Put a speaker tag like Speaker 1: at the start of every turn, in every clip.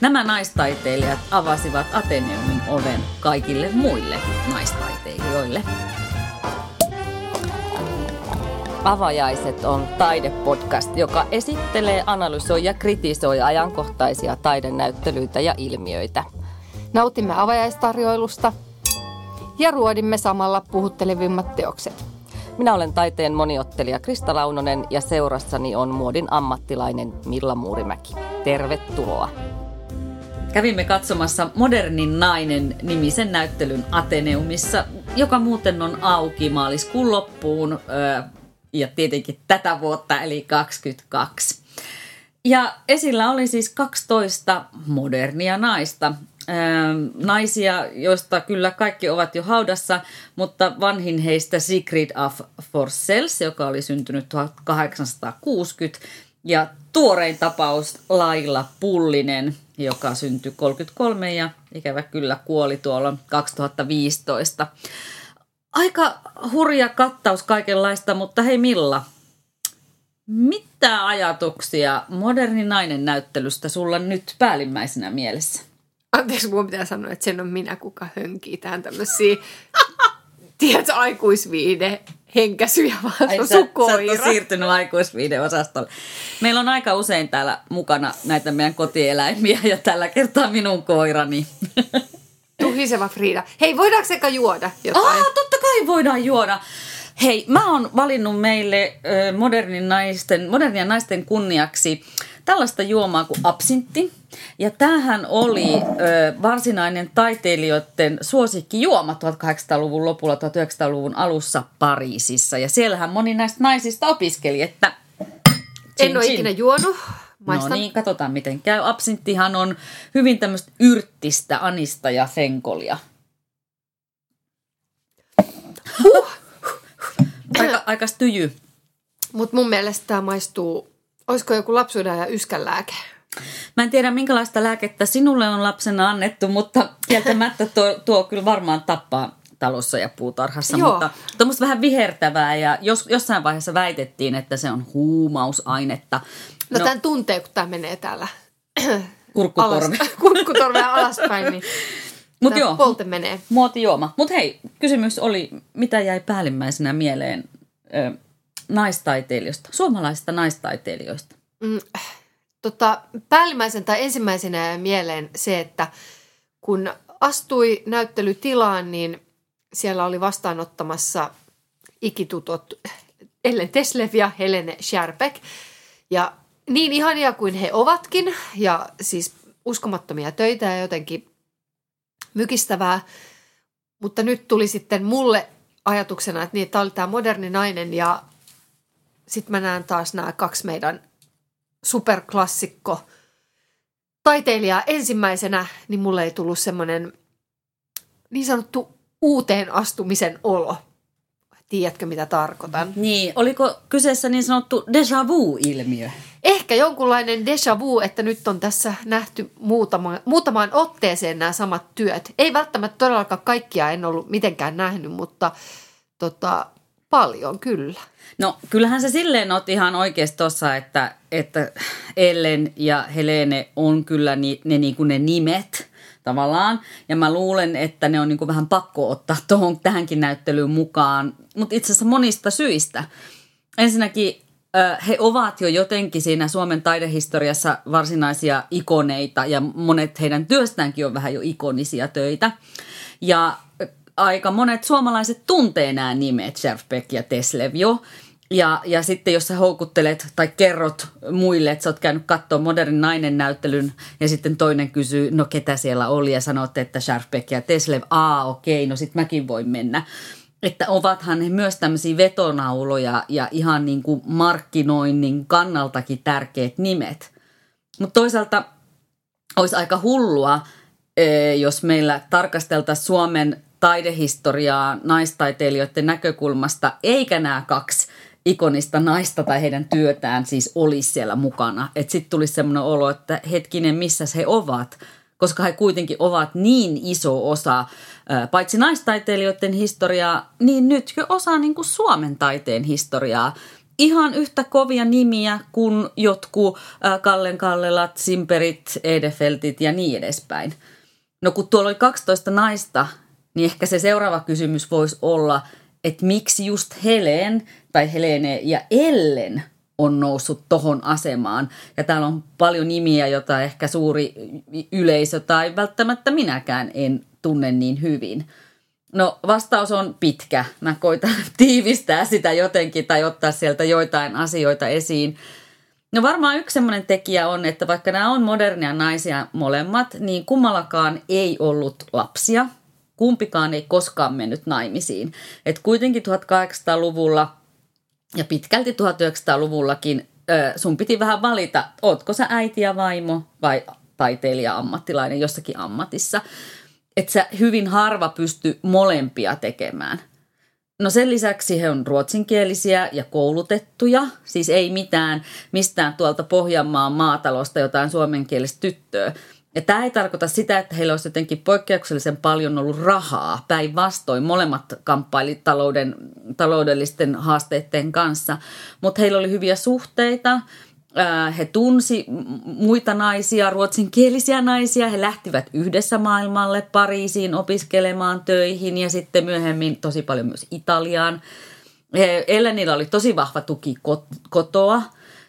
Speaker 1: Nämä naistaiteilijat avasivat Ateneumin oven kaikille muille naistaiteilijoille. Avajaiset on taidepodcast, joka esittelee, analysoi ja kritisoi ajankohtaisia taidenäyttelyitä ja ilmiöitä.
Speaker 2: Nautimme avajaistarjoilusta ja ruodimme samalla puhuttelevimmat teokset.
Speaker 1: Minä olen taiteen moniottelija Krista Launonen ja seurassani on muodin ammattilainen Milla Muurimäki. Tervetuloa! Kävimme katsomassa Modernin nainen nimisen näyttelyn Ateneumissa, joka muuten on auki maaliskuun loppuun ja tietenkin tätä vuotta eli 22. Ja esillä oli siis 12 modernia naista, naisia, joista kyllä kaikki ovat jo haudassa, mutta vanhin heistä Sigrid af Forsels, joka oli syntynyt 1860, ja tuorein tapaus Laila Pullinen, joka syntyi 33 ja ikävä kyllä kuoli tuolla 2015. Aika hurja kattaus kaikenlaista, mutta hei Milla, mitä ajatuksia moderni nainen näyttelystä sulla nyt päällimmäisenä mielessä?
Speaker 2: Anteeksi, mun pitää sanoa, että sen on minä, kuka hönkii tähän tämmöisiä, tiedätkö, aikuisviide henkäsyjä, vaan Ai, koira.
Speaker 1: Sä siirtynyt aikuisviide-osastolle. Meillä on aika usein täällä mukana näitä meidän kotieläimiä ja tällä kertaa minun koirani.
Speaker 2: Tuhiseva Frida. Hei, voidaanko sekä juoda jotain?
Speaker 1: Aa, totta kai voidaan juoda. Hei, mä oon valinnut meille modernin naisten, modernia naisten kunniaksi tällaista juomaa kuin absintti. Ja tämähän oli ö, varsinainen taiteilijoiden suosikkijuoma 1800-luvun lopulla, 1900-luvun alussa Pariisissa. Ja siellähän moni näistä naisista opiskeli, että...
Speaker 2: Chin, en ole ikinä juonut.
Speaker 1: Maistan. No niin, katsotaan miten käy. Absinttihan on hyvin tämmöistä yrttistä, anista ja fenkolia. Huh. Aika, aika styjy.
Speaker 2: Mutta mun mielestä tämä maistuu, olisiko joku lapsuuden ja yskänlääke?
Speaker 1: Mä en tiedä, minkälaista lääkettä sinulle on lapsena annettu, mutta kieltämättä tuo, tuo kyllä varmaan tappaa talossa ja puutarhassa, Joo. mutta tuommoista vähän vihertävää ja jos, jossain vaiheessa väitettiin, että se on huumausainetta.
Speaker 2: No, no tämän tuntee, kun tämä menee täällä
Speaker 1: kurkkutorve.
Speaker 2: Alas, kurkkutorve alaspäin, niin Mut joo, polte menee.
Speaker 1: Muotijuoma. Mutta hei, kysymys oli, mitä jäi päällimmäisenä mieleen ö, naistaiteilijoista, suomalaisista naistaiteilijoista? Mm,
Speaker 2: tota, päällimmäisen tai ensimmäisenä mieleen se, että kun astui näyttelytilaan, niin siellä oli vastaanottamassa ikitutot Ellen Teslev ja Helene Scherbeck. Ja niin ihania kuin he ovatkin, ja siis uskomattomia töitä ja jotenkin mykistävää. Mutta nyt tuli sitten mulle ajatuksena, että niin, tämä oli tämä moderni nainen ja sitten mä näen taas nämä kaksi meidän superklassikko taiteilijaa ensimmäisenä, niin mulle ei tullut semmoinen niin sanottu uuteen astumisen olo. Tiedätkö, mitä tarkoitan?
Speaker 1: Niin, oliko kyseessä niin sanottu déjà vu-ilmiö?
Speaker 2: Ehkä jonkunlainen déjà vu, että nyt on tässä nähty muutama, muutamaan otteeseen nämä samat työt. Ei välttämättä todellakaan kaikkia en ollut mitenkään nähnyt, mutta tota, paljon kyllä.
Speaker 1: No kyllähän se silleen oot ihan oikeasti tuossa, että, että Ellen ja Helene on kyllä ni, ne, niin kuin ne nimet tavallaan. Ja mä luulen, että ne on niin kuin vähän pakko ottaa tuohon tähänkin näyttelyyn mukaan, mutta itse asiassa monista syistä. Ensinnäkin he ovat jo jotenkin siinä Suomen taidehistoriassa varsinaisia ikoneita ja monet heidän työstäänkin on vähän jo ikonisia töitä. Ja aika monet suomalaiset tuntee nämä nimet, Scherfbeck ja Teslev jo. Ja, ja sitten jos sä houkuttelet tai kerrot muille, että sä oot käynyt katsoa modernin nainen näyttelyn ja sitten toinen kysyy, no ketä siellä oli ja sanot, että Sharpbeck ja Teslev, aa okei, no sit mäkin voin mennä. Että ovathan he myös tämmöisiä vetonauloja ja ihan niin kuin markkinoinnin kannaltakin tärkeät nimet. Mutta toisaalta olisi aika hullua, eh, jos meillä tarkasteltaisiin Suomen taidehistoriaa naistaiteilijoiden näkökulmasta, eikä nämä kaksi ikonista naista tai heidän työtään siis olisi siellä mukana. Että sitten tulisi semmoinen olo, että hetkinen, missä he ovat, koska he kuitenkin ovat niin iso osa paitsi naistaiteilijoiden historiaa, niin nytkö osa niin kuin Suomen taiteen historiaa. ihan yhtä kovia nimiä kuin jotkut Kallen Kallelat, Simperit, Edefeltit ja niin edespäin. No kun tuolla oli 12 naista, niin ehkä se seuraava kysymys voisi olla, että miksi just Helen tai Helene ja Ellen on noussut tohon asemaan. Ja täällä on paljon nimiä, joita ehkä suuri yleisö tai välttämättä minäkään en tunne niin hyvin. No vastaus on pitkä. Mä koitan tiivistää sitä jotenkin tai ottaa sieltä joitain asioita esiin. No varmaan yksi semmoinen tekijä on, että vaikka nämä on modernia naisia molemmat, niin kummallakaan ei ollut lapsia. Kumpikaan ei koskaan mennyt naimisiin. Et kuitenkin 1800-luvulla ja pitkälti 1900-luvullakin sun piti vähän valita, ootko sä äiti ja vaimo vai taiteilija ammattilainen jossakin ammatissa. Että sä hyvin harva pysty molempia tekemään. No sen lisäksi he on ruotsinkielisiä ja koulutettuja, siis ei mitään mistään tuolta Pohjanmaan maatalosta jotain suomenkielistä tyttöä. Ja tämä ei tarkoita sitä, että heillä olisi jotenkin poikkeuksellisen paljon ollut rahaa. Päinvastoin molemmat kamppaili talouden, taloudellisten haasteiden kanssa. Mutta heillä oli hyviä suhteita. He tunsi muita naisia, ruotsinkielisiä naisia. He lähtivät yhdessä maailmalle Pariisiin opiskelemaan töihin ja sitten myöhemmin tosi paljon myös Italiaan. Ellenillä oli tosi vahva tuki kotoa.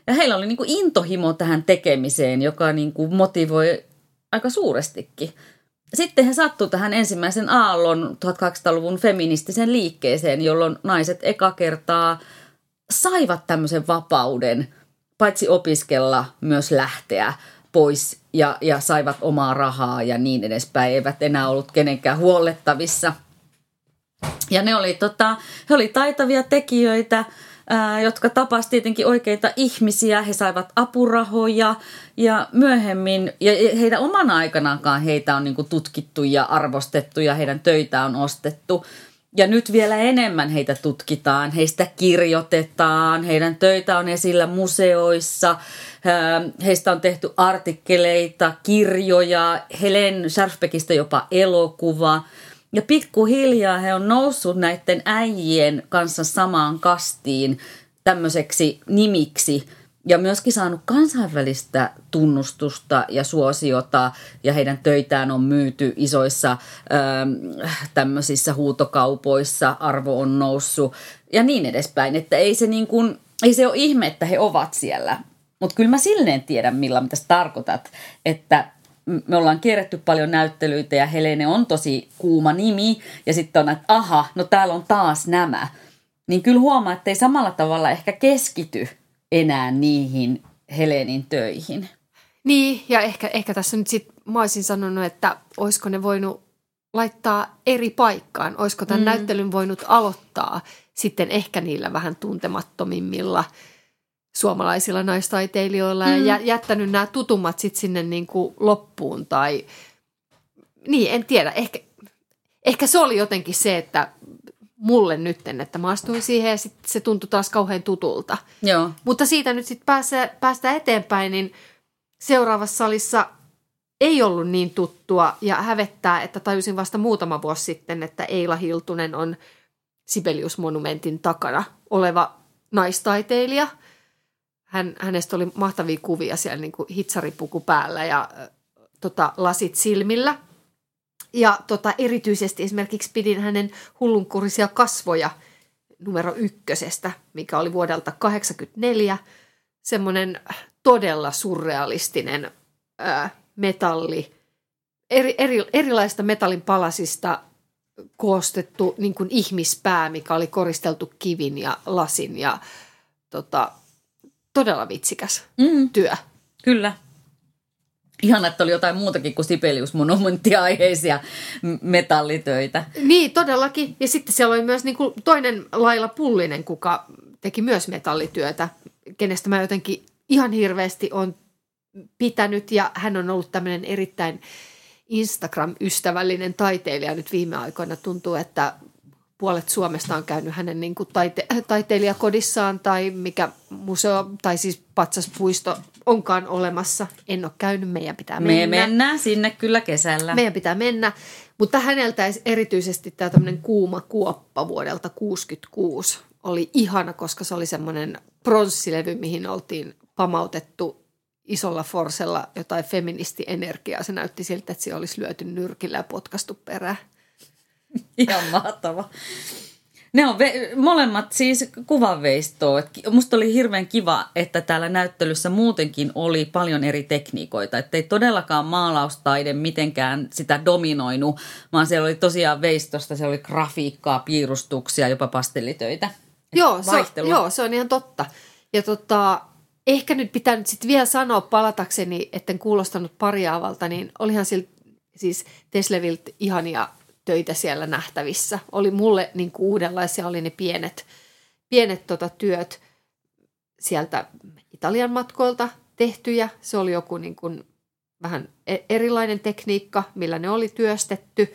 Speaker 1: Ja heillä oli niin kuin intohimo tähän tekemiseen, joka niin kuin motivoi aika suurestikin. Sitten he sattuivat tähän ensimmäisen aallon 1800-luvun feministisen liikkeeseen, jolloin naiset eka kertaa saivat tämmöisen vapauden, paitsi opiskella, myös lähteä pois ja, ja saivat omaa rahaa ja niin edespäin. Eivät enää ollut kenenkään huollettavissa. Ja ne oli, tota, he oli taitavia tekijöitä, jotka tapasivat tietenkin oikeita ihmisiä. He saivat apurahoja ja myöhemmin, ja heidän omana aikanaankaan heitä on niinku tutkittu ja arvostettu ja heidän töitä on ostettu. Ja nyt vielä enemmän heitä tutkitaan, heistä kirjoitetaan, heidän töitä on esillä museoissa, heistä on tehty artikkeleita, kirjoja, Helen Scherfbeckistä jopa elokuva – ja pikkuhiljaa he on noussut näiden äijien kanssa samaan kastiin tämmöiseksi nimiksi ja myöskin saanut kansainvälistä tunnustusta ja suosiota ja heidän töitään on myyty isoissa ähm, tämmöisissä huutokaupoissa, arvo on noussut ja niin edespäin. Että ei se, niin kuin, ei se ole ihme, että he ovat siellä. Mutta kyllä mä silleen tiedän, millä mitä tarkoitat, että me ollaan kierretty paljon näyttelyitä ja Helene on tosi kuuma nimi ja sitten on, että aha, no täällä on taas nämä. Niin kyllä huomaa, että ei samalla tavalla ehkä keskity enää niihin Helenin töihin.
Speaker 2: Niin, ja ehkä, ehkä tässä nyt sitten mä olisin sanonut, että olisiko ne voinut laittaa eri paikkaan. Olisiko tämän mm. näyttelyn voinut aloittaa sitten ehkä niillä vähän tuntemattomimmilla – suomalaisilla naistaiteilijoilla mm. ja jättänyt nämä tutummat sitten sinne niin kuin loppuun tai niin, en tiedä. Ehkä, ehkä se oli jotenkin se, että mulle nytten, että mä astuin siihen ja sitten se tuntui taas kauhean tutulta.
Speaker 1: Joo.
Speaker 2: Mutta siitä nyt sitten päästä, päästä eteenpäin, niin seuraavassa salissa ei ollut niin tuttua ja hävettää, että tajusin vasta muutama vuosi sitten, että Eila Hiltunen on Sibelius-monumentin takana oleva naistaiteilija – hän, hänestä oli mahtavia kuvia siellä niin kuin hitsaripuku päällä ja äh, tota, lasit silmillä. Ja tota, erityisesti esimerkiksi pidin hänen hullunkurisia kasvoja numero ykkösestä, mikä oli vuodelta 1984. Semmoinen todella surrealistinen ää, metalli, eri, eri, erilaista metallin palasista koostettu niin kuin ihmispää, mikä oli koristeltu kivin ja lasin ja tota, todella vitsikäs mm. työ.
Speaker 1: Kyllä. Ihan, että oli jotain muutakin kuin Sibelius monumenttiaiheisia metallitöitä.
Speaker 2: Niin, todellakin. Ja sitten siellä oli myös niin kuin toinen Laila Pullinen, kuka teki myös metallityötä, kenestä mä jotenkin ihan hirveästi on pitänyt. Ja hän on ollut tämmöinen erittäin Instagram-ystävällinen taiteilija nyt viime aikoina. Tuntuu, että puolet Suomesta on käynyt hänen niin kuin taite- taiteilijakodissaan tai mikä museo tai siis patsaspuisto onkaan olemassa. En ole käynyt, meidän pitää mennä.
Speaker 1: Me mennään sinne kyllä kesällä.
Speaker 2: Meidän pitää mennä, mutta häneltä erityisesti tämä tämmöinen kuuma kuoppa vuodelta 66 oli ihana, koska se oli semmoinen pronssilevy, mihin oltiin pamautettu isolla forsella jotain feministienergiaa. Se näytti siltä, että se olisi lyöty nyrkillä ja potkastu perään.
Speaker 1: Ihan mahtava. Ne on ve- molemmat siis kuvanveistoa. Musta oli hirveän kiva, että täällä näyttelyssä muutenkin oli paljon eri tekniikoita. Että ei todellakaan maalaustaide mitenkään sitä dominoinut, vaan siellä oli tosiaan veistosta, siellä oli grafiikkaa, piirustuksia, jopa pastellitöitä.
Speaker 2: Joo se, on, joo, se on ihan totta. Ja tota, ehkä nyt pitää nyt sitten vielä sanoa palatakseni, etten kuulostanut pariaavalta, niin olihan sillä siis Teslevilt ihania töitä siellä nähtävissä. Oli mulle niin kuin uudenlaisia, oli ne pienet, pienet tota, työt sieltä Italian matkoilta tehtyjä. Se oli joku niin kuin vähän e-, erilainen tekniikka, millä ne oli työstetty.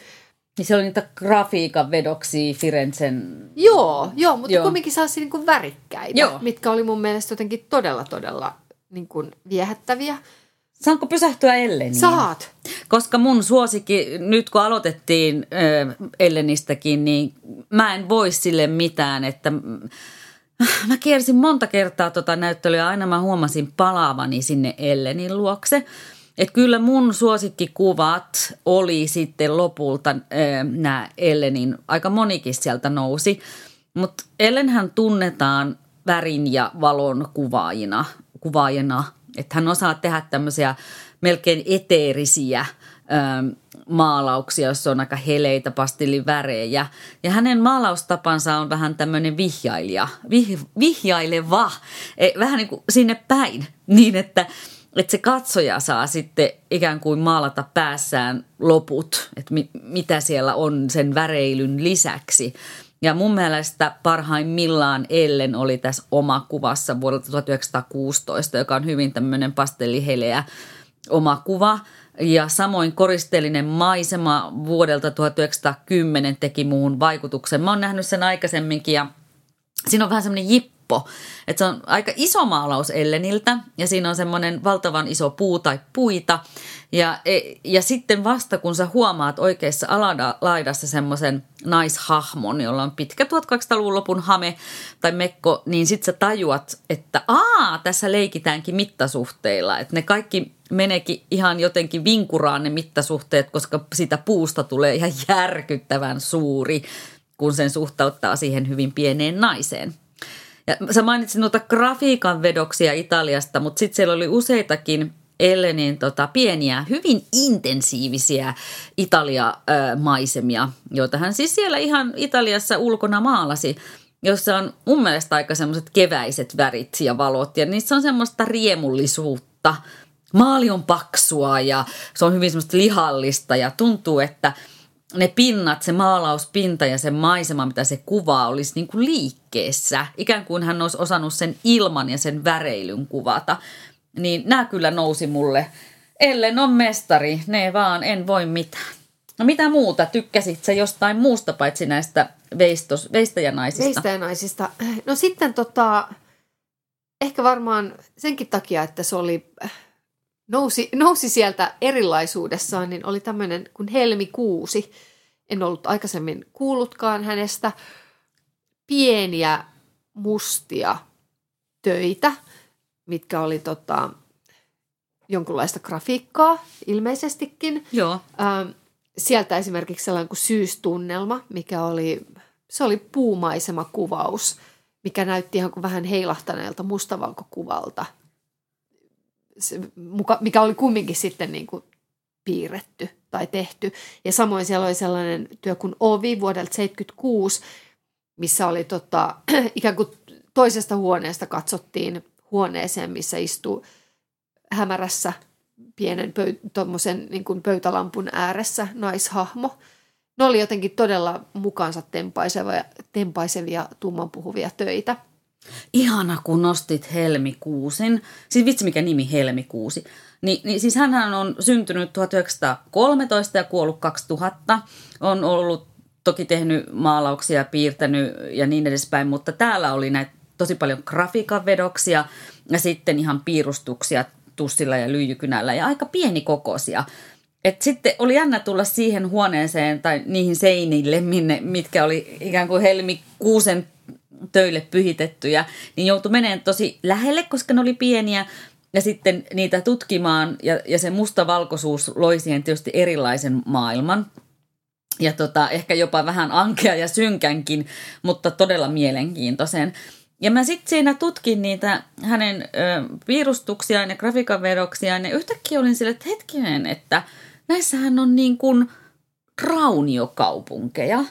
Speaker 1: Niin se oli niitä grafiikan vedoksia Firenzen.
Speaker 2: Joo, joo mutta joo. kumminkin saa niin kuin värikkäitä, joo. mitkä oli mun mielestä jotenkin todella, todella niin kuin viehättäviä.
Speaker 1: Saanko pysähtyä Elleniin?
Speaker 2: Saat.
Speaker 1: Koska mun suosikki, nyt kun aloitettiin äh, Ellenistäkin, niin mä en voi sille mitään, että mä kiersin monta kertaa tota näyttelyä ja aina mä huomasin palaavani sinne Ellenin luokse. Että kyllä mun suosikkikuvat oli sitten lopulta äh, nämä Ellenin, aika monikin sieltä nousi. Mutta Ellenhän tunnetaan värin ja valon kuvaajina, kuvaajana – että hän osaa tehdä tämmöisiä melkein eteerisiä ö, maalauksia, jossa on aika heleitä pastillivärejä. Ja hänen maalaustapansa on vähän tämmöinen vihjailija, vih, vihjaileva, e, vähän niin kuin sinne päin, niin että, että se katsoja saa sitten ikään kuin maalata päässään loput, että mi, mitä siellä on sen väreilyn lisäksi. Ja mun mielestä parhaimmillaan Ellen oli tässä oma kuvassa vuodelta 1916, joka on hyvin tämmöinen pastelliheleä oma kuva. Ja samoin koristeellinen maisema vuodelta 1910 teki muun vaikutuksen. Mä oon nähnyt sen aikaisemminkin ja siinä on vähän semmoinen jippo. Että se on aika iso maalaus Elleniltä ja siinä on semmoinen valtavan iso puu tai puita. Ja, e, ja sitten vasta kun sä huomaat oikeassa alalaidassa semmoisen naishahmon, jolla on pitkä 1200-luvun lopun hame tai mekko, niin sitten sä tajuat, että aa, tässä leikitäänkin mittasuhteilla. Että ne kaikki meneekin ihan jotenkin vinkuraan ne mittasuhteet, koska sitä puusta tulee ihan järkyttävän suuri, kun sen suhtauttaa siihen hyvin pieneen naiseen. Ja sä mainitsit noita grafiikan vedoksia Italiasta, mutta sitten siellä oli useitakin Ellenin tota, pieniä, hyvin intensiivisiä Italia-maisemia, joita hän siis siellä ihan Italiassa ulkona maalasi jossa on mun mielestä aika semmoiset keväiset värit ja valot ja niissä on semmoista riemullisuutta. Maali on paksua ja se on hyvin semmoista lihallista ja tuntuu, että ne pinnat, se maalauspinta ja se maisema, mitä se kuvaa, olisi niin kuin liikkeessä. Ikään kuin hän olisi osannut sen ilman ja sen väreilyn kuvata niin nämä kyllä nousi mulle. Ellen on mestari, ne vaan, en voi mitään. No mitä muuta? Tykkäsit sä jostain muusta paitsi näistä veistos, veistäjänaisista?
Speaker 2: Veistäjänaisista. No sitten tota, ehkä varmaan senkin takia, että se oli, nousi, nousi sieltä erilaisuudessaan, niin oli tämmöinen kuin Helmi Kuusi. En ollut aikaisemmin kuullutkaan hänestä. Pieniä mustia töitä – mitkä oli tota, jonkunlaista grafiikkaa ilmeisestikin.
Speaker 1: Joo.
Speaker 2: Ähm, sieltä esimerkiksi sellainen kuin syystunnelma, mikä oli, se oli puumaisema kuvaus, mikä näytti ihan kuin vähän heilahtaneelta mustavalkokuvalta, se, mikä oli kumminkin sitten niin kuin piirretty tai tehty. Ja samoin siellä oli sellainen työ kuin Ovi vuodelta 76, missä oli tota, ikään kuin toisesta huoneesta katsottiin huoneeseen, missä istuu hämärässä pienen pöy- niin kuin pöytälampun ääressä naishahmo. Ne oli jotenkin todella mukaansa tempaisevia, tempaisevia tummanpuhuvia töitä.
Speaker 1: Ihana, kun nostit Helmikuusin. Siis vitsi, mikä nimi Helmikuusi. Ni, niin siis hän on syntynyt 1913 ja kuollut 2000. On ollut toki tehnyt maalauksia, piirtänyt ja niin edespäin, mutta täällä oli näitä tosi paljon grafiikan vedoksia ja sitten ihan piirustuksia tussilla ja lyijykynällä ja aika pienikokoisia. Et sitten oli jännä tulla siihen huoneeseen tai niihin seinille, minne, mitkä oli ikään kuin helmikuusen töille pyhitettyjä, niin joutui menemään tosi lähelle, koska ne oli pieniä. Ja sitten niitä tutkimaan, ja, ja se mustavalkoisuus loi siihen tietysti erilaisen maailman. Ja tota, ehkä jopa vähän ankea ja synkänkin, mutta todella mielenkiintoisen. Ja mä sitten siinä tutkin niitä hänen ö, piirustuksiaan ja grafiikan vedoksiaan, ja yhtäkkiä olin sille, että hetkinen, että näissähän on niin kuin rauniokaupunkeja.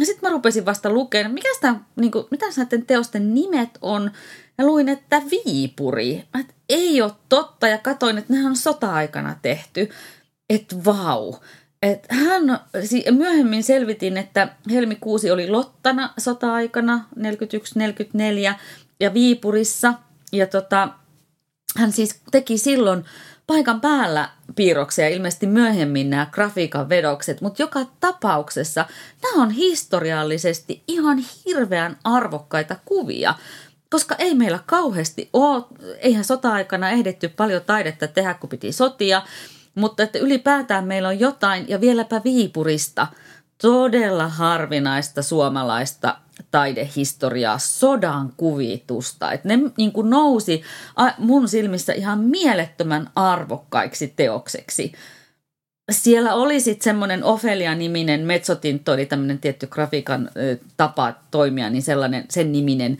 Speaker 1: Ja sitten mä rupesin vasta lukemaan, mikä sitä, niin kuin, mitä näiden teosten nimet on, ja luin, että Viipuri. Että ei ole totta, ja katoin, että nehän on sota-aikana tehty. Että vau. Et hän, myöhemmin selvitin, että helmikuusi oli Lottana sota-aikana 41-44 ja Viipurissa. Ja tota, hän siis teki silloin paikan päällä piirroksia, ilmeisesti myöhemmin nämä grafiikan vedokset, mutta joka tapauksessa nämä on historiallisesti ihan hirveän arvokkaita kuvia, koska ei meillä kauheasti ole, eihän sota-aikana ehditty paljon taidetta tehdä, kun piti sotia, mutta että ylipäätään meillä on jotain, ja vieläpä Viipurista, todella harvinaista suomalaista taidehistoriaa, sodan kuvitusta. Että ne niin kuin nousi mun silmissä ihan mielettömän arvokkaiksi teokseksi. Siellä oli sitten semmoinen Ofelia-niminen, Metsotinto oli tämmöinen tietty grafiikan tapa toimia, niin sellainen sen niminen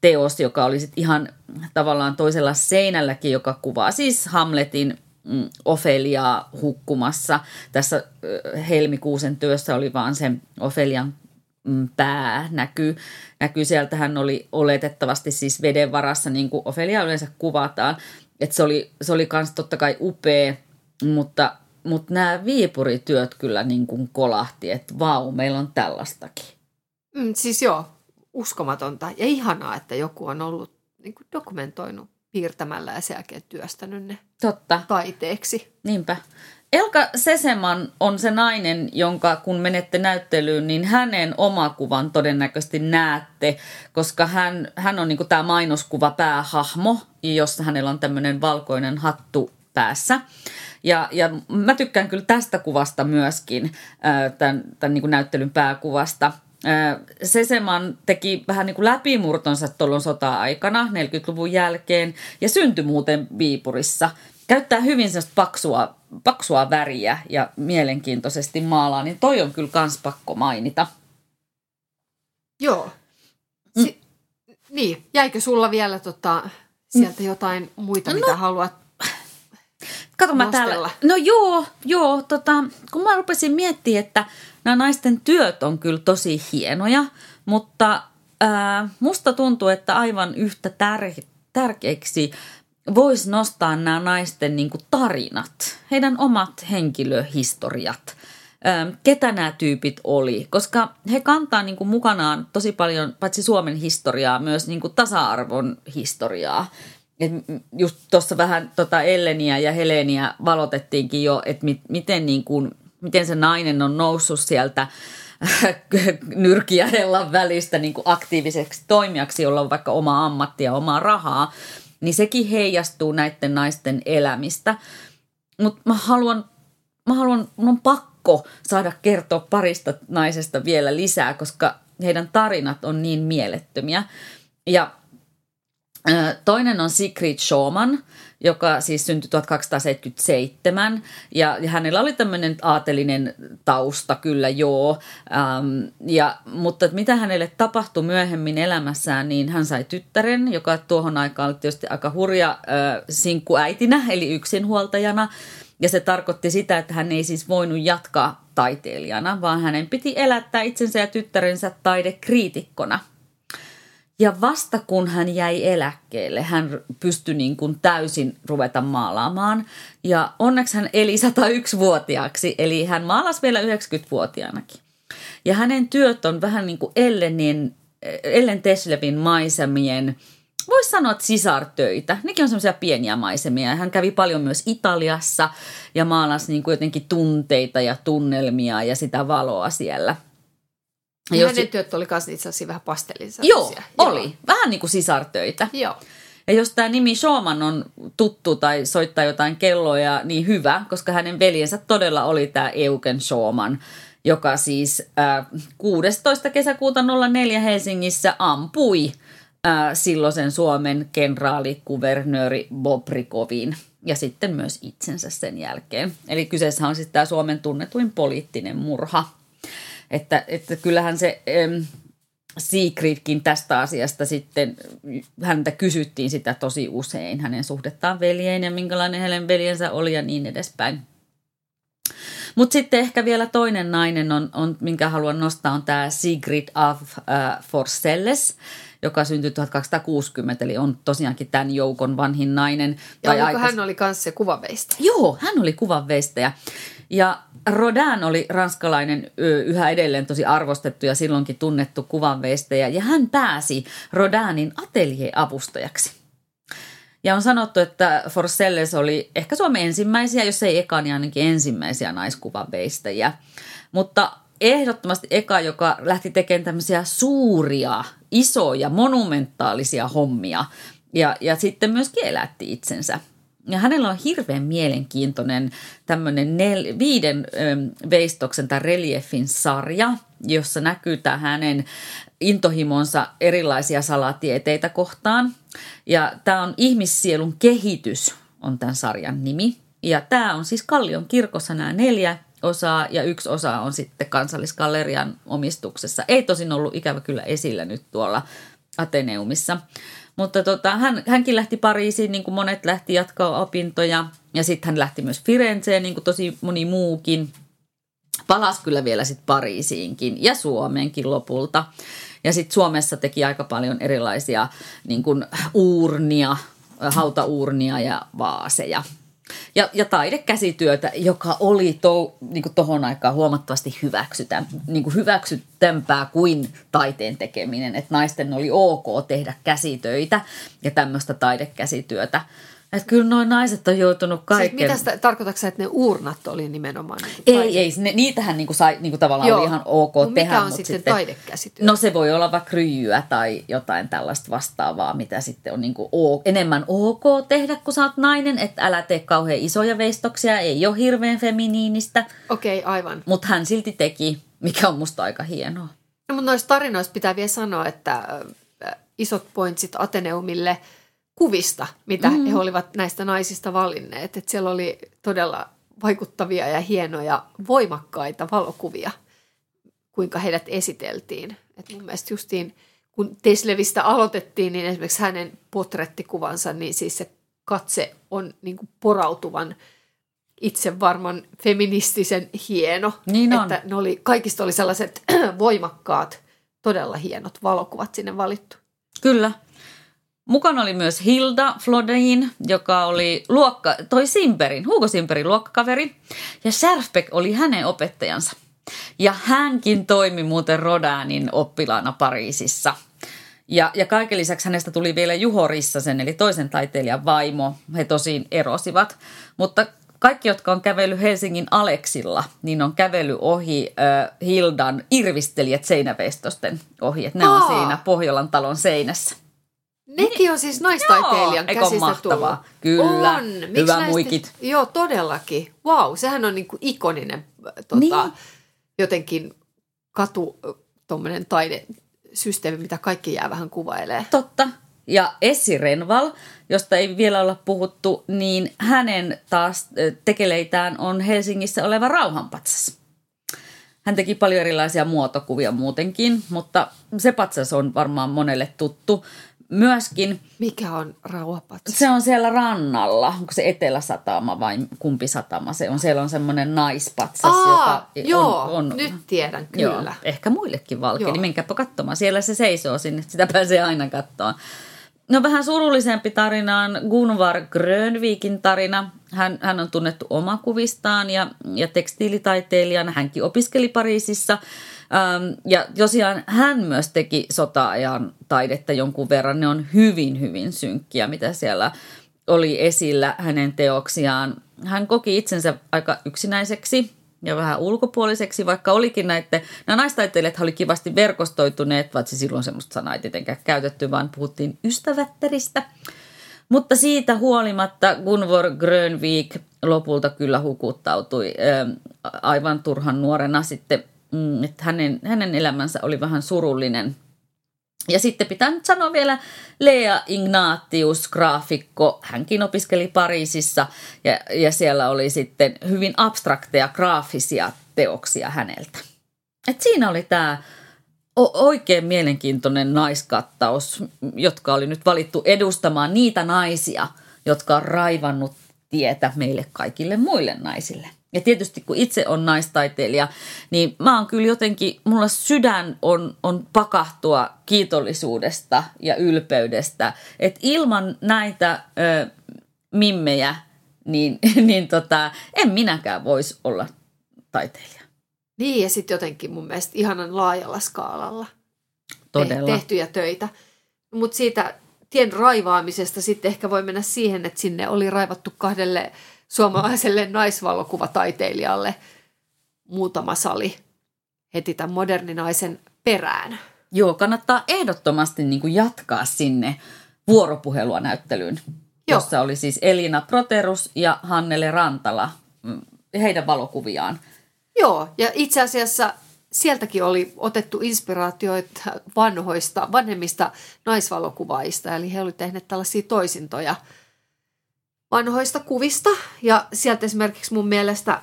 Speaker 1: teos, joka oli sitten ihan tavallaan toisella seinälläkin, joka kuvaa siis Hamletin mm, Ofeliaa hukkumassa. Tässä helmikuusen työssä oli vaan sen Ofelian pää näkyy. näkyy. Sieltä hän oli oletettavasti siis veden varassa, niin kuin Ofelia yleensä kuvataan. Että se oli, se oli kans totta kai upea, mutta, mutta nämä viipurityöt kyllä niin kuin kolahti, että vau, meillä on tällaistakin.
Speaker 2: Mm, siis joo, uskomatonta ja ihanaa, että joku on ollut niin kuin dokumentoinut piirtämällä ja sen jälkeen työstänyt ne
Speaker 1: Totta.
Speaker 2: taiteeksi.
Speaker 1: Niinpä. Elka Seseman on se nainen, jonka kun menette näyttelyyn, niin hänen omakuvan todennäköisesti näette, koska hän, hän on niin tämä mainoskuva päähahmo, jossa hänellä on tämmöinen valkoinen hattu päässä. Ja, ja mä tykkään kyllä tästä kuvasta myöskin, tämän, tämän niin näyttelyn pääkuvasta – Seseman teki vähän niin kuin läpimurtonsa tuolloin sota-aikana 40-luvun jälkeen ja syntyi muuten Viipurissa. Käyttää hyvin sellaista paksua, paksua väriä ja mielenkiintoisesti maalaa, niin toi on kyllä kans pakko mainita.
Speaker 2: Joo. Mm. Si- mm. Niin, jäikö sulla vielä tota, sieltä jotain muita, no, mitä haluat
Speaker 1: Kato mä täällä. No joo, joo, tota, kun mä rupesin miettimään, että nämä naisten työt on kyllä tosi hienoja, mutta ää, musta tuntuu, että aivan yhtä tär- tärkeiksi voisi nostaa nämä naisten niin kuin tarinat, heidän omat henkilöhistoriat, ketä nämä tyypit oli, koska he kantaa niin kuin mukanaan tosi paljon paitsi Suomen historiaa, myös niin kuin tasa-arvon historiaa. Et just tuossa vähän tota Elleniä ja Heleniä valotettiinkin jo, että mit, miten, niin kuin, miten se nainen on noussut sieltä nyrkiä välistä niin kuin aktiiviseksi toimijaksi, jolla on vaikka oma ammatti ja omaa rahaa, niin sekin heijastuu näiden naisten elämistä. Mutta mä haluan, mä haluan, mun on pakko saada kertoa parista naisesta vielä lisää, koska heidän tarinat on niin mielettömiä. Ja Toinen on Sigrid Schumann, joka siis syntyi 1277 ja, ja hänellä oli tämmöinen aatelinen tausta kyllä joo, ähm, ja, mutta mitä hänelle tapahtui myöhemmin elämässään, niin hän sai tyttären, joka tuohon aikaan oli tietysti aika hurja äh, sinkkuäitinä eli yksinhuoltajana. Ja se tarkoitti sitä, että hän ei siis voinut jatkaa taiteilijana, vaan hänen piti elättää itsensä ja tyttärensä taidekriitikkona – ja vasta kun hän jäi eläkkeelle, hän pystyi niin kuin täysin ruveta maalaamaan. Ja onneksi hän eli 101-vuotiaaksi, eli hän maalasi vielä 90-vuotiaanakin. Ja hänen työt on vähän niin kuin Ellenin, Ellen Teslevin maisemien, voisi sanoa, että sisartöitä. Nekin on semmoisia pieniä maisemia. Hän kävi paljon myös Italiassa ja maalasi niin kuin jotenkin tunteita ja tunnelmia ja sitä valoa siellä –
Speaker 2: ja jos... hänen työt oli myös itse asiassa vähän pastellisia.
Speaker 1: Joo, oli. Joo. Vähän niin kuin sisartöitä.
Speaker 2: Joo.
Speaker 1: Ja jos tämä nimi Showman on tuttu tai soittaa jotain kelloja, niin hyvä, koska hänen veljensä todella oli tämä Eugen Showman. joka siis äh, 16. kesäkuuta 04 Helsingissä ampui äh, silloisen Suomen kenraali-kuvernööri Bobrikovin ja sitten myös itsensä sen jälkeen. Eli kyseessä on sitten tämä Suomen tunnetuin poliittinen murha. Että, että kyllähän se ähm, Sigridkin tästä asiasta sitten, häntä kysyttiin sitä tosi usein, hänen suhdettaan veljeen ja minkälainen hänen veljensä oli ja niin edespäin. Mutta sitten ehkä vielä toinen nainen, on, on, minkä haluan nostaa, on tämä Sigrid of uh, Forselles, joka syntyi 1260, eli on tosiaankin tämän joukon vanhin nainen.
Speaker 2: Ja tai aikais... hän oli kanssa se kuvanveistäjä?
Speaker 1: Joo, hän oli kuvanveistäjä. Ja Rodin oli ranskalainen yhä edelleen tosi arvostettu ja silloinkin tunnettu kuvanveistäjä. Ja hän pääsi Rodinin ateljeavustajaksi. Ja on sanottu, että Forselles oli ehkä Suomen ensimmäisiä, jos ei eka, niin ainakin ensimmäisiä naiskuvanveistäjiä. Mutta ehdottomasti eka, joka lähti tekemään tämmöisiä suuria, isoja, monumentaalisia hommia. Ja, ja sitten myöskin elätti itsensä. Ja hänellä on hirveän mielenkiintoinen tämmöinen nel, viiden ö, veistoksen tai reliefin sarja, jossa näkyy tämä hänen intohimonsa erilaisia salatieteitä kohtaan. Ja tämä on ihmissielun kehitys on tämän sarjan nimi. Ja tämä on siis Kallion kirkossa nämä neljä osaa ja yksi osa on sitten kansallisgallerian omistuksessa. Ei tosin ollut ikävä kyllä esillä nyt tuolla Ateneumissa. Mutta tota, hän, hänkin lähti Pariisiin, niin kuin monet lähti jatkaa opintoja. Ja sitten hän lähti myös Firenzeen, niin kuin tosi moni muukin. Palas kyllä vielä sitten Pariisiinkin ja Suomeenkin lopulta. Ja sitten Suomessa teki aika paljon erilaisia niin kuin uurnia, hautauurnia ja vaaseja. Ja, ja taidekäsityötä, joka oli to, niin tohon aikaan huomattavasti hyväksytä, niin kuin hyväksyttämpää kuin taiteen tekeminen. Että naisten oli ok tehdä käsitöitä ja tämmöistä taidekäsityötä. Että kyllä noin naiset on joutunut kaiken.
Speaker 2: Siis mitä sitä, tarkoitatko että ne uurnat oli nimenomaan? Niin
Speaker 1: ei, ei. Ne, niitähän niin kuin sai, niin kuin tavallaan Joo. oli ihan ok
Speaker 2: no,
Speaker 1: tehdä.
Speaker 2: Mikä on sitten, sitten taidekäsityö?
Speaker 1: No se voi olla vaikka ryijyä tai jotain tällaista vastaavaa, mitä sitten on niin kuin o, enemmän ok tehdä, kun sä oot nainen. Että älä tee kauhean isoja veistoksia, ei ole hirveän feminiinistä.
Speaker 2: Okei, okay, aivan.
Speaker 1: Mutta hän silti teki, mikä on musta aika hienoa.
Speaker 2: No, mutta noista tarinoista pitää vielä sanoa, että isot pointsit Ateneumille – kuvista, mitä mm. he olivat näistä naisista valinneet. Että siellä oli todella vaikuttavia ja hienoja, voimakkaita valokuvia, kuinka heidät esiteltiin. Et mun mielestä justiin, kun Teslevistä aloitettiin, niin esimerkiksi hänen potrettikuvansa, niin siis se katse on niin kuin porautuvan itse varman feministisen hieno.
Speaker 1: Niin on.
Speaker 2: Että ne oli, kaikista oli sellaiset voimakkaat, todella hienot valokuvat sinne valittu.
Speaker 1: Kyllä. Mukana oli myös Hilda Flodin, joka oli luokka, toi Simperin, Hugo Simperin luokkakaveri. Ja Särfbeck oli hänen opettajansa. Ja hänkin toimi muuten Rodanin oppilaana Pariisissa. Ja, ja kaiken lisäksi hänestä tuli vielä Juho Rissasen, eli toisen taiteilijan vaimo. He tosin erosivat. Mutta kaikki, jotka on kävellyt Helsingin Aleksilla, niin on kävellyt ohi äh, Hildan irvistelijät seinäveistosten ohi. Että ne on siinä Pohjolan talon seinässä.
Speaker 2: Nekin on siis naistaiteilijan
Speaker 1: joo,
Speaker 2: käsistä?
Speaker 1: Tullut. Kyllä, on. Hyvä näistä, muikit.
Speaker 2: Joo, todellakin. Wow, sehän on niinku ikoninen tota, niin. jotenkin katu tuommoinen taidesysteemi, mitä kaikki jää vähän kuvailee.
Speaker 1: Totta. Ja Essi Renval, josta ei vielä olla puhuttu, niin hänen taas tekeleitään on Helsingissä oleva rauhanpatsas. Hän teki paljon erilaisia muotokuvia muutenkin, mutta se patsas on varmaan monelle tuttu myöskin...
Speaker 2: Mikä on rauhapatsas?
Speaker 1: Se on siellä rannalla. Onko se Eteläsatama vai kumpi satama se on? Siellä on semmoinen naispatsas,
Speaker 2: Aa, joka joo, on, on... nyt tiedän, kyllä. Joo,
Speaker 1: ehkä muillekin valkeni. Niin menkääpä katsomaan. Siellä se seisoo sinne, sitä pääsee aina katsoa. No vähän surullisempi tarina on Gunvar Grönvikin tarina. Hän, hän on tunnettu omakuvistaan ja, ja tekstiilitaiteilijana. Hänkin opiskeli Pariisissa – Ähm, ja tosiaan hän myös teki sota-ajan taidetta jonkun verran. Ne on hyvin, hyvin synkkiä, mitä siellä oli esillä hänen teoksiaan. Hän koki itsensä aika yksinäiseksi ja vähän ulkopuoliseksi, vaikka olikin näitä, nämä naistaiteilijat oli kivasti verkostoituneet, vaikka silloin semmoista sanaa ei tietenkään käytetty, vaan puhuttiin ystävättäristä. Mutta siitä huolimatta Gunvor Grönvik lopulta kyllä hukuttautui aivan turhan nuorena sitten mm, että hänen, hänen elämänsä oli vähän surullinen. Ja sitten pitää nyt sanoa vielä Lea Ignatius, graafikko. Hänkin opiskeli Pariisissa ja, ja siellä oli sitten hyvin abstrakteja graafisia teoksia häneltä. Et siinä oli tämä oikein mielenkiintoinen naiskattaus, jotka oli nyt valittu edustamaan niitä naisia, jotka on raivannut tietä meille kaikille muille naisille. Ja tietysti kun itse on naistaiteilija, niin mä oon kyllä jotenkin, mulla sydän on, on pakahtua kiitollisuudesta ja ylpeydestä. Että ilman näitä ö, mimmejä, niin, niin tota, en minäkään voisi olla taiteilija.
Speaker 2: Niin ja sitten jotenkin mun mielestä ihanan laajalla skaalalla
Speaker 1: Todella.
Speaker 2: tehtyjä töitä. Mutta siitä tien raivaamisesta sitten ehkä voi mennä siihen, että sinne oli raivattu kahdelle suomalaiselle naisvalokuvataiteilijalle muutama sali heti tämän moderninaisen perään.
Speaker 1: Joo, kannattaa ehdottomasti niin kuin jatkaa sinne vuoropuhelua näyttelyyn, Joo. jossa oli siis Elina Proterus ja Hannele Rantala, mm, heidän valokuviaan.
Speaker 2: Joo, ja itse asiassa sieltäkin oli otettu inspiraatioita vanhoista, vanhemmista naisvalokuvaista, eli he olivat tehneet tällaisia toisintoja – vanhoista kuvista. Ja sieltä esimerkiksi mun mielestä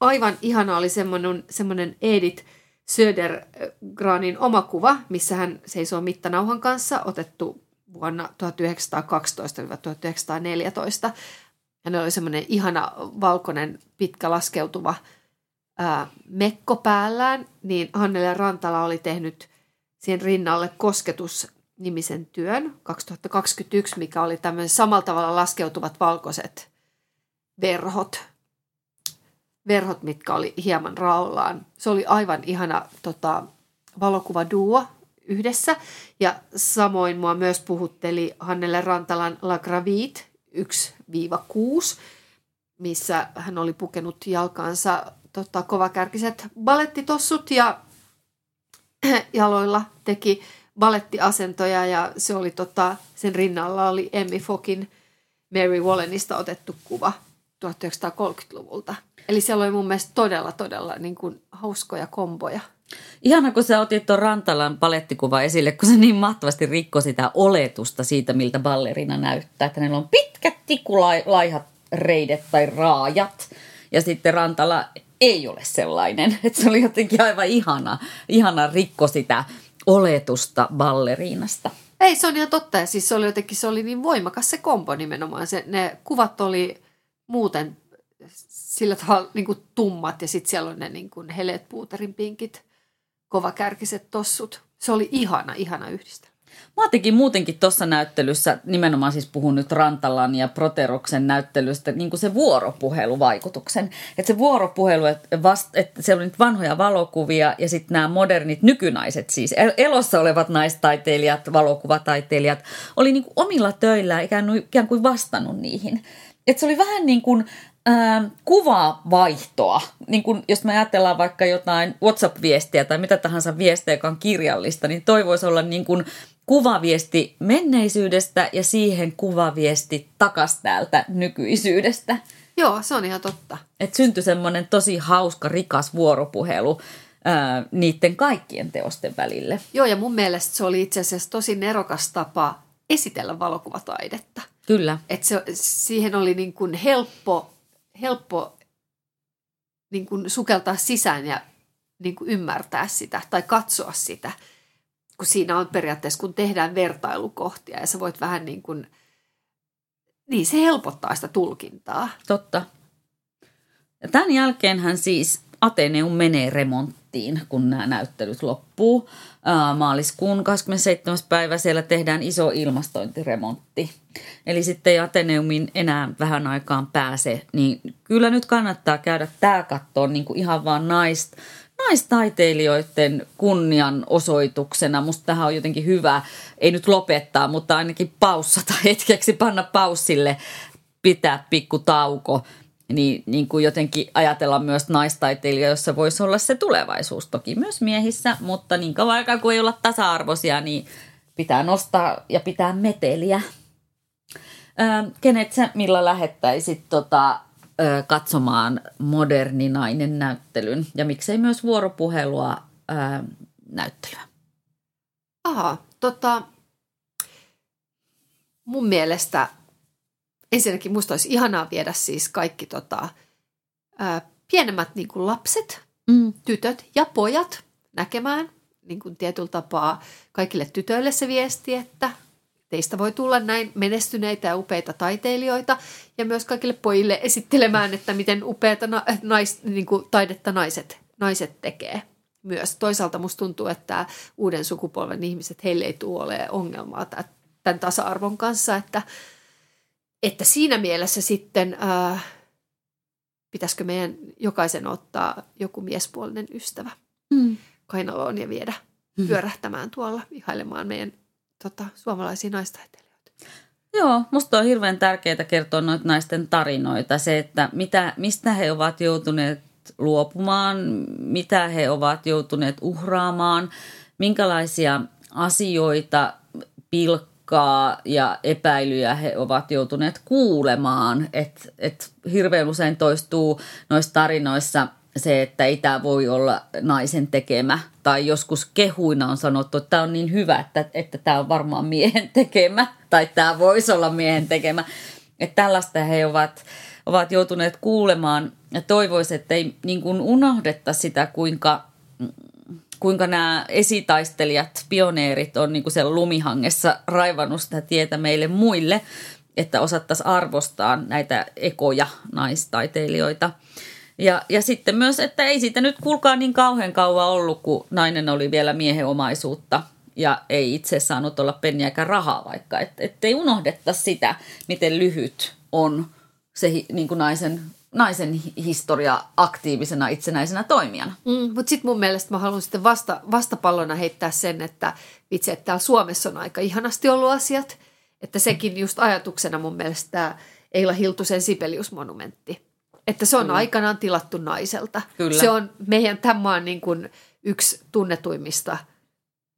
Speaker 2: aivan ihana oli semmoinen, semmoinen Edith Södergranin oma kuva, missä hän seisoo mittanauhan kanssa, otettu vuonna 1912-1914. Hänellä oli semmoinen ihana valkoinen pitkä laskeutuva ää, mekko päällään, niin Hannele Rantala oli tehnyt siihen rinnalle kosketus nimisen työn 2021, mikä oli tämmöinen samalla tavalla laskeutuvat valkoiset verhot, verhot, mitkä oli hieman raollaan. Se oli aivan ihana tota, valokuvaduo yhdessä. Ja samoin mua myös puhutteli Hannele Rantalan La Gravite 1-6, missä hän oli pukenut jalkaansa tota, kovakärkiset balettitossut ja jaloilla teki balettiasentoja ja se oli tota, sen rinnalla oli Emmy Fokin Mary Wallenista otettu kuva 1930-luvulta. Eli siellä oli mun mielestä todella, todella niin kuin hauskoja komboja.
Speaker 1: Ihana, kun sä otit tuon Rantalan palettikuva esille, kun se niin mahtavasti rikkoi sitä oletusta siitä, miltä ballerina näyttää. Että hänellä on pitkät tikulaihat reidet tai raajat. Ja sitten Rantala ei ole sellainen. Että se oli jotenkin aivan ihana, ihana rikko sitä oletusta balleriinasta.
Speaker 2: Ei, se on ihan totta. Ja siis se oli jotenkin se oli niin voimakas se kombo nimenomaan. Se, ne kuvat oli muuten sillä tavalla niin kuin tummat ja sitten siellä on ne niin kuin heleet puuterin pinkit, kovakärkiset tossut. Se oli ihana, ihana yhdistelmä.
Speaker 1: Mä teki muutenkin tuossa näyttelyssä, nimenomaan siis puhun nyt Rantalan ja Proteroksen näyttelystä, niin kuin se vuoropuheluvaikutuksen. Että se vuoropuhelu, että, vast, että siellä oli nyt vanhoja valokuvia ja sitten nämä modernit nykynaiset, siis elossa olevat naistaiteilijat, valokuvataiteilijat, oli niin kuin omilla töillä ikään kuin vastannut niihin. Että se oli vähän niin kuin äh, kuvavaihtoa. Niin kun, jos me ajatellaan vaikka jotain WhatsApp-viestiä tai mitä tahansa viestiä, joka on kirjallista, niin toi voisi olla niin kuin kuvaviesti menneisyydestä ja siihen kuvaviesti takas täältä nykyisyydestä.
Speaker 2: Joo, se on ihan totta.
Speaker 1: Että syntyi semmoinen tosi hauska, rikas vuoropuhelu ää, niiden kaikkien teosten välille.
Speaker 2: Joo, ja mun mielestä se oli itse asiassa tosi nerokas tapa esitellä valokuvataidetta.
Speaker 1: Kyllä.
Speaker 2: Että se, siihen oli niin kuin helppo, helppo niin kuin sukeltaa sisään ja niin kuin ymmärtää sitä tai katsoa sitä – kun siinä on periaatteessa, kun tehdään vertailukohtia ja sä voit vähän niin kuin, niin se helpottaa sitä tulkintaa.
Speaker 1: Totta. Ja tämän jälkeen hän siis Ateneum menee remonttiin, kun nämä näyttelyt loppuu. Maaliskuun 27. päivä siellä tehdään iso ilmastointiremontti. Eli sitten ei Ateneumin enää vähän aikaan pääse, niin kyllä nyt kannattaa käydä tämä kattoon niin kuin ihan vaan naista naistaiteilijoiden kunnianosoituksena. Musta tähän on jotenkin hyvä, ei nyt lopettaa, mutta ainakin paussata hetkeksi, panna paussille, pitää pikku tauko. Niin, niin kuin jotenkin ajatella myös naistaiteilija, jossa voisi olla se tulevaisuus. Toki myös miehissä, mutta niin kauan aikaa kuin ei olla tasa-arvoisia, niin pitää nostaa ja pitää meteliä. Öö, kenet sä millä lähettäisit tota, ö, katsomaan moderninainen näyttelyn ja miksei myös vuoropuhelua ö, näyttelyä.
Speaker 2: Aha, tota, mun mielestä ensinnäkin musta olisi ihanaa viedä siis kaikki tota, ää, pienemmät niin kuin lapset,
Speaker 1: Mm.
Speaker 2: tytöt ja pojat näkemään niin kuin tietyllä tapaa kaikille tytöille se viesti, että teistä voi tulla näin menestyneitä ja upeita taiteilijoita ja myös kaikille pojille esittelemään, että miten upeata na- nais, niin kuin taidetta naiset, naiset tekee myös. Toisaalta musta tuntuu, että uuden sukupolven ihmiset, heille ei tule olemaan ongelmaa tämän tasa-arvon kanssa, että, että siinä mielessä sitten äh, pitäisikö meidän jokaisen ottaa joku miespuolinen ystävä
Speaker 1: Mm.
Speaker 2: kainaloon ja viedä
Speaker 1: Mm.
Speaker 2: pyörähtämään tuolla ihailemaan meidän tota, suomalaisia naistaiteilijoita.
Speaker 1: Joo, musta on hirveän tärkeää kertoa noita naisten tarinoita. Se, että mitä, mistä he ovat joutuneet luopumaan, mitä he ovat joutuneet uhraamaan, minkälaisia asioita, pilkkaa ja epäilyjä he ovat joutuneet kuulemaan. Että et hirveän usein toistuu noissa tarinoissa se, että ei tämä voi olla naisen tekemä. Tai joskus kehuina on sanottu, että tämä on niin hyvä, että, että tämä on varmaan miehen tekemä. Tai tämä voisi olla miehen tekemä. Että tällaista he ovat, ovat joutuneet kuulemaan. Ja toivoisin, että ei niin kuin unohdetta sitä, kuinka, kuinka nämä esitaistelijat, pioneerit on niin kuin siellä lumihangessa raivannut sitä tietä meille muille, että osattaisiin arvostaa näitä ekoja naistaiteilijoita. Ja, ja sitten myös, että ei siitä nyt kuulkaa niin kauhean kauan ollut, kun nainen oli vielä miehen omaisuutta ja ei itse saanut olla penniäkään rahaa vaikka. Että et ei unohdetta sitä, miten lyhyt on se niin kuin naisen, naisen hi- historia aktiivisena itsenäisenä toimijana.
Speaker 2: Mm, Mutta sitten mun mielestä mä haluan sitten vasta, vastapallona heittää sen, että vitsi, että täällä Suomessa on aika ihanasti ollut asiat. Että sekin just ajatuksena mun mielestä tämä Eila Hiltusen Sibelius-monumentti. Että se on
Speaker 1: Kyllä.
Speaker 2: aikanaan tilattu naiselta.
Speaker 1: Kyllä.
Speaker 2: Se on meidän tämän maan niin kuin yksi tunnetuimmista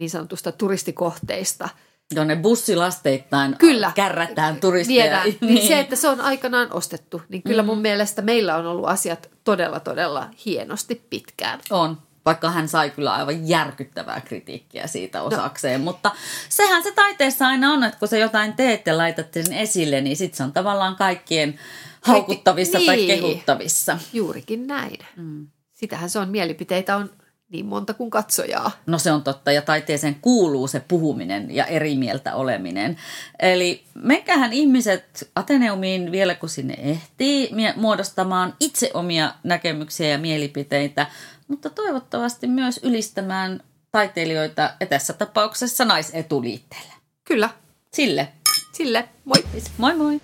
Speaker 2: niin sanotusta turistikohteista.
Speaker 1: Jonne bussilasteittain
Speaker 2: Kyllä.
Speaker 1: kärrätään turisteja.
Speaker 2: Viedään. Niin. Se, että se on aikanaan ostettu, niin kyllä mun
Speaker 1: Mm.
Speaker 2: mielestä meillä on ollut asiat todella, todella hienosti pitkään.
Speaker 1: On, vaikka hän sai kyllä aivan järkyttävää kritiikkiä siitä osakseen. No. Mutta sehän se taiteessa aina on, että kun sä jotain teet ja laitat sen esille, niin sit se on tavallaan kaikkien haukuttavissa tai
Speaker 2: niin.
Speaker 1: kehuttavissa.
Speaker 2: Juurikin näin. Mm. Sitähän se on. Mielipiteitä on niin monta kuin katsojaa.
Speaker 1: No se on totta, ja taiteeseen kuuluu se puhuminen ja eri mieltä oleminen. Eli menkähän ihmiset Ateneumiin vielä kun sinne ehtii muodostamaan itse omia näkemyksiä ja mielipiteitä, mutta toivottavasti myös ylistämään taiteilijoita ja tässä tapauksessa naisetuliitteelle.
Speaker 2: Kyllä.
Speaker 1: Sille.
Speaker 2: Sille. Moi.
Speaker 1: Moi moi!